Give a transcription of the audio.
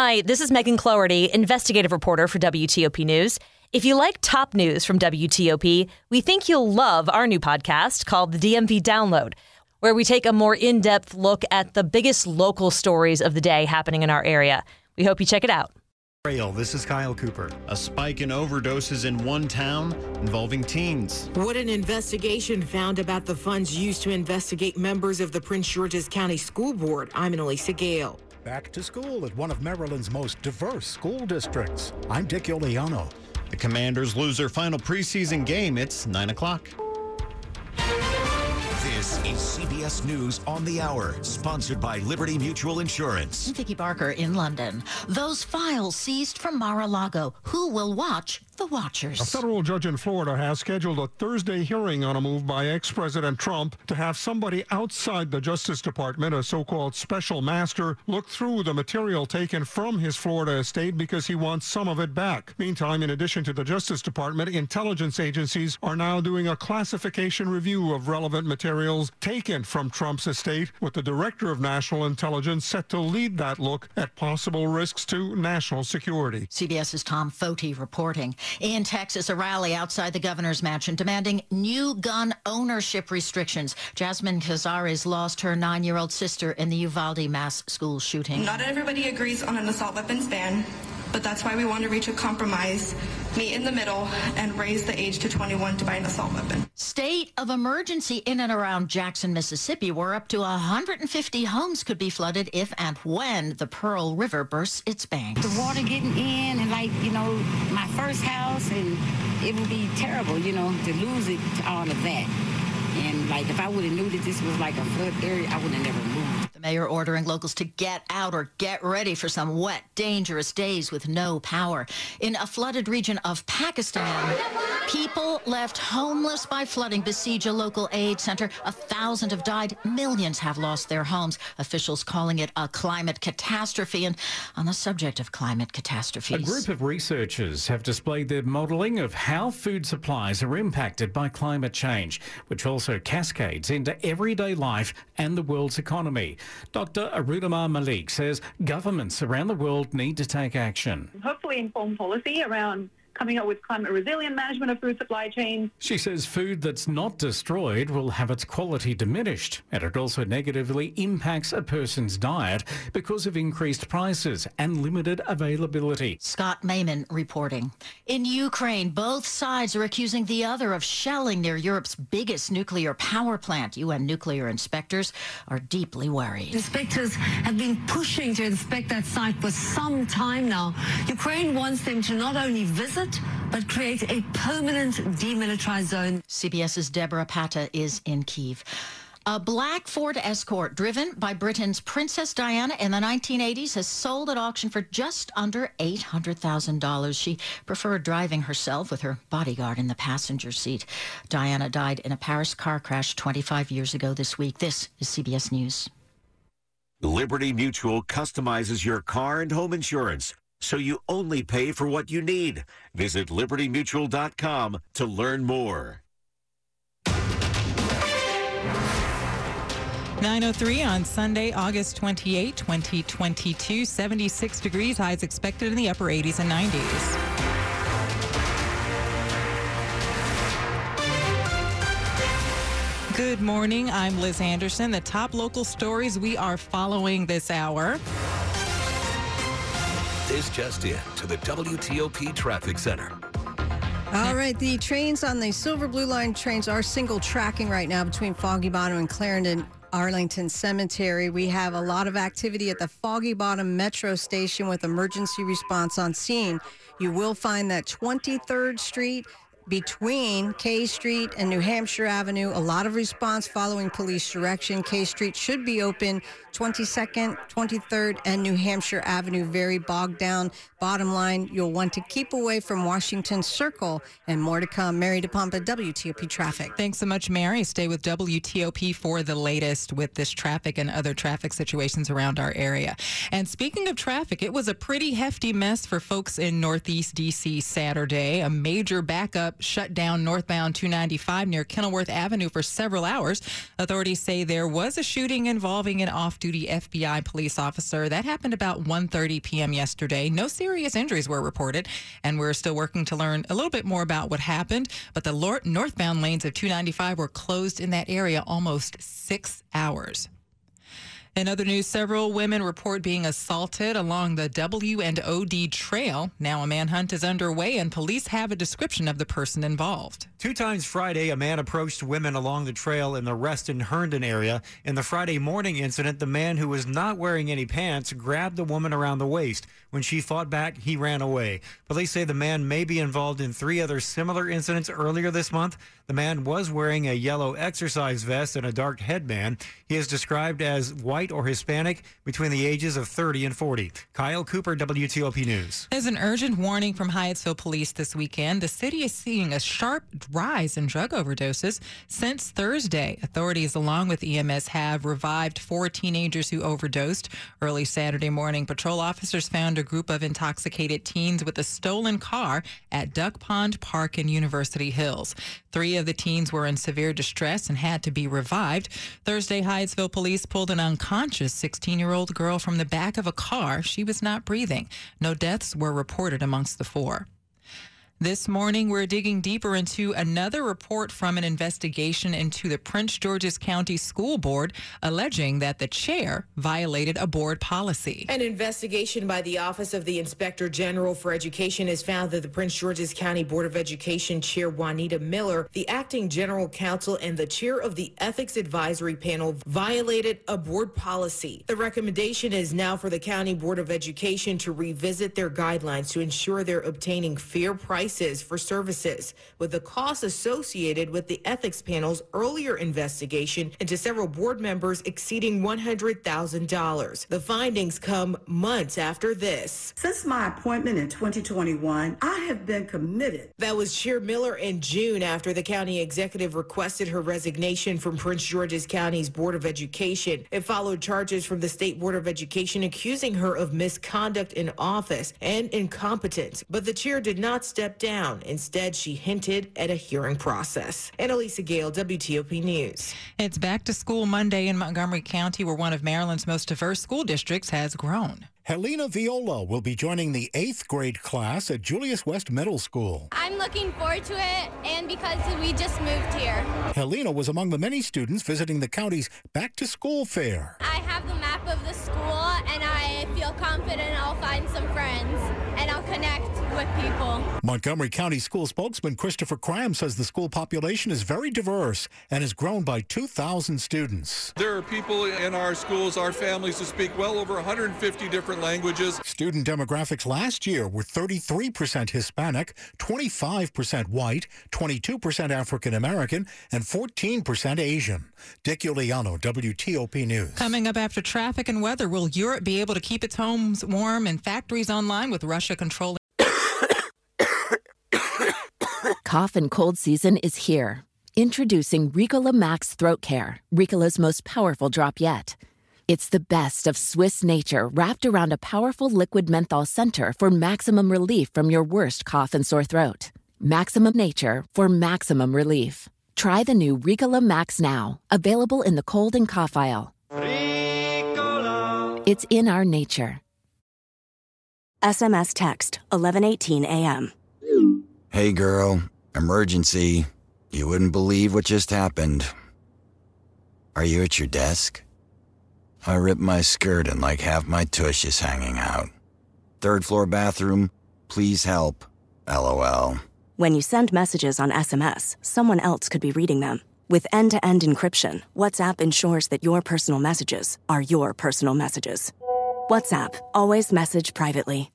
Hi, this is Megan Cloherty, investigative reporter for WTOP News. If you like top news from WTOP, we think you'll love our new podcast called the DMV Download, where we take a more in depth look at the biggest local stories of the day happening in our area. We hope you check it out. This is Kyle Cooper. A spike in overdoses in one town involving teens. What an investigation found about the funds used to investigate members of the Prince George's County School Board. I'm Annalisa Gale. Back to school at one of Maryland's most diverse school districts. I'm Dick Uliano. The Commanders lose their final preseason game. It's 9 o'clock. This is CBS News on the Hour, sponsored by Liberty Mutual Insurance. Vicki Barker in London. Those files seized from Mar-a-Lago. Who will watch the watchers? A federal judge in Florida has scheduled a Thursday hearing on a move by ex-President Trump to have somebody outside the Justice Department, a so-called special master, look through the material taken from his Florida estate because he wants some of it back. Meantime, in addition to the Justice Department, intelligence agencies are now doing a classification review of relevant materials taken from Trump's estate, with the Director of National Intelligence set to lead that look at possible risks to national security. CBS's Tom Foty reporting. In Texas, a rally outside the governor's mansion demanding new gun ownership restrictions. Jasmine Cazares lost her nine year old sister in the Uvalde mass school shooting. Not everybody agrees on an assault weapons ban, but that's why we want to reach a compromise, meet in the middle, and raise the age to 21 to buy an assault weapon. State of emergency in and around Jackson, Mississippi, where up to 150 homes could be flooded if and when the Pearl River bursts its banks. The water getting in, and like, you know, my first house, and it would be terrible, you know, to lose it to all of that. And like, if I would have knew that this was like a flood area, I would have never moved. The mayor ordering locals to get out or get ready for some wet, dangerous days with no power. In a flooded region of Pakistan, people left homeless by flooding besiege a local aid center. A thousand have died. Millions have lost their homes. Officials calling it a climate catastrophe. And on the subject of climate catastrophes, a group of researchers have displayed their modelling of how food supplies are impacted by climate change, which also cascades into everyday life and the world's economy. Dr. Arunima Malik says governments around the world need to take action. Hopefully, inform policy around coming up with climate resilient management of food supply chains. She says food that's not destroyed will have its quality diminished, and it also negatively impacts a person's diet because of increased prices and limited availability. Scott Mayman reporting. In Ukraine, both sides are accusing the other of shelling near Europe's biggest nuclear power plant. UN nuclear inspectors are deeply worried. Inspectors have been pushing to inspect that site for some time now. Ukraine wants them to not only visit, but create a permanent demilitarized zone. CBS's Debora Patta is in Kiev. A black Ford Escort driven by Britain's Princess Diana in the 1980s has sold at auction for just under $800,000. She preferred driving herself with her bodyguard in the passenger seat. Diana died in a Paris car crash 25 years ago this week. This is CBS News. Liberty Mutual customizes your car and home insurance so you only pay for what you need. Visit libertymutual.com to learn more. 903 on Sunday, August 28, 2022. 76 degrees, highs expected in the upper 80s and 90s. Good morning. I'm Liz Anderson. The top local stories we are following this hour. This just in to the WTOP Traffic Center. All right, the trains on the Silver Blue Line trains are single tracking right now between Foggy Bottom and Clarendon. Arlington Cemetery. We have a lot of activity at the Foggy Bottom Metro Station with emergency response on scene. You will find that 23rd Street between K Street and New Hampshire Avenue. A lot of response following police direction. K Street should be open 22nd, 23rd, and New Hampshire Avenue. Very bogged down. Bottom line, you'll want to keep away from Washington Circle and more to come. Mary DePompa, WTOP Traffic. Thanks so much, Mary. Stay with WTOP for the latest with this traffic and other traffic situations around our area. And speaking of traffic, it was a pretty hefty mess for folks in Northeast DC Saturday. A major backup shut down northbound 295 near Kenilworth Avenue for several hours. Authorities say there was a shooting involving an off-duty FBI police officer. That happened about 1:30 p.m. yesterday. No serious injuries were reported, and we're still working to learn a little bit more about what happened. But the northbound lanes of 295 were closed in that area almost six hours. In other news, several women report being assaulted along the W and OD trail. Now a manhunt is underway and police have a description of the person involved. Two times Friday, a man approached women along the trail in the Reston Herndon area. In the Friday morning incident, the man who was not wearing any pants grabbed the woman around the waist. When she fought back, he ran away. Police say the man may be involved in three other similar incidents earlier this month. The man was wearing a yellow exercise vest and a dark headband. He is described as white or Hispanic between the ages of 30 and 40. Kyle Cooper, WTOP News. There's an urgent warning from Hyattsville police this weekend. The city is seeing a sharp rise in drug overdoses since Thursday. Authorities, along with EMS, have revived four teenagers who overdosed. Early Saturday morning, patrol officers found a group of intoxicated teens with a stolen car at Duck Pond Park in University Hills. Three of the teens were in severe distress and had to be revived. Thursday, Hyattsville police pulled an unconscious 16 year old girl from the back of a car. She was not breathing. No deaths were reported amongst the four. This morning, we're digging deeper into another report from an investigation into the Prince George's County School Board alleging that the chair violated a board policy. An investigation by the Office of the Inspector General for Education has found that the Prince George's County Board of Education Chair Juanita Miller, the acting general counsel, and the chair of the Ethics Advisory Panel violated a board policy. The recommendation is now for the County Board of Education to revisit their guidelines to ensure they're obtaining fair prices prices for services, with the costs associated with the ethics panel's earlier investigation into several board members exceeding $100,000. The findings come months after this. Since my appointment in 2021, I have been committed. That was Chair Miller in June after the county executive requested her resignation from Prince George's County's Board of Education. It followed charges from the State Board of Education accusing her of misconduct in office and incompetence. But the chair did not step down. Instead, she hinted at a hearing process. Annalisa Gale, WTOP News. It's back to school Monday in Montgomery County, where one of Maryland's most diverse school districts has grown. Helena Viola will be joining the eighth grade class at Julius West Middle School. I'm looking forward to it, and because we just moved here. Helena was among the many students visiting the county's back to school fair. I have the map of the school, and I feel confident I'll find some friends and I'll connect with people. Montgomery County School spokesman Christopher Cram says the school population is very diverse and has grown by 2,000 students. There are people in our schools, our families, who speak well over 150 different languages. Student demographics last year were 33% Hispanic, 25% white, 22% African American, and 14% Asian. Dick Uliano, WTOP News. Coming up after traffic and weather, will Europe be able to keep its homes warm and factories online with Russia controlling? Cough and cold season is here. Introducing Ricola Max Throat Care, Ricola's most powerful drop yet. It's the best of Swiss nature wrapped around a powerful liquid menthol center for maximum relief from your worst cough and sore throat. Maximum nature for maximum relief. Try the new Ricola Max now, available in the cold and cough aisle. Ricola. It's in our nature. SMS text 1118 AM. Hey girl, emergency. You wouldn't believe what just happened. Are you at your desk? I ripped my skirt and like half my tush is hanging out. Third floor bathroom, please help. LOL. When you send messages on SMS, someone else could be reading them. With end to end encryption, WhatsApp ensures that your personal messages are your personal messages. WhatsApp, always message privately.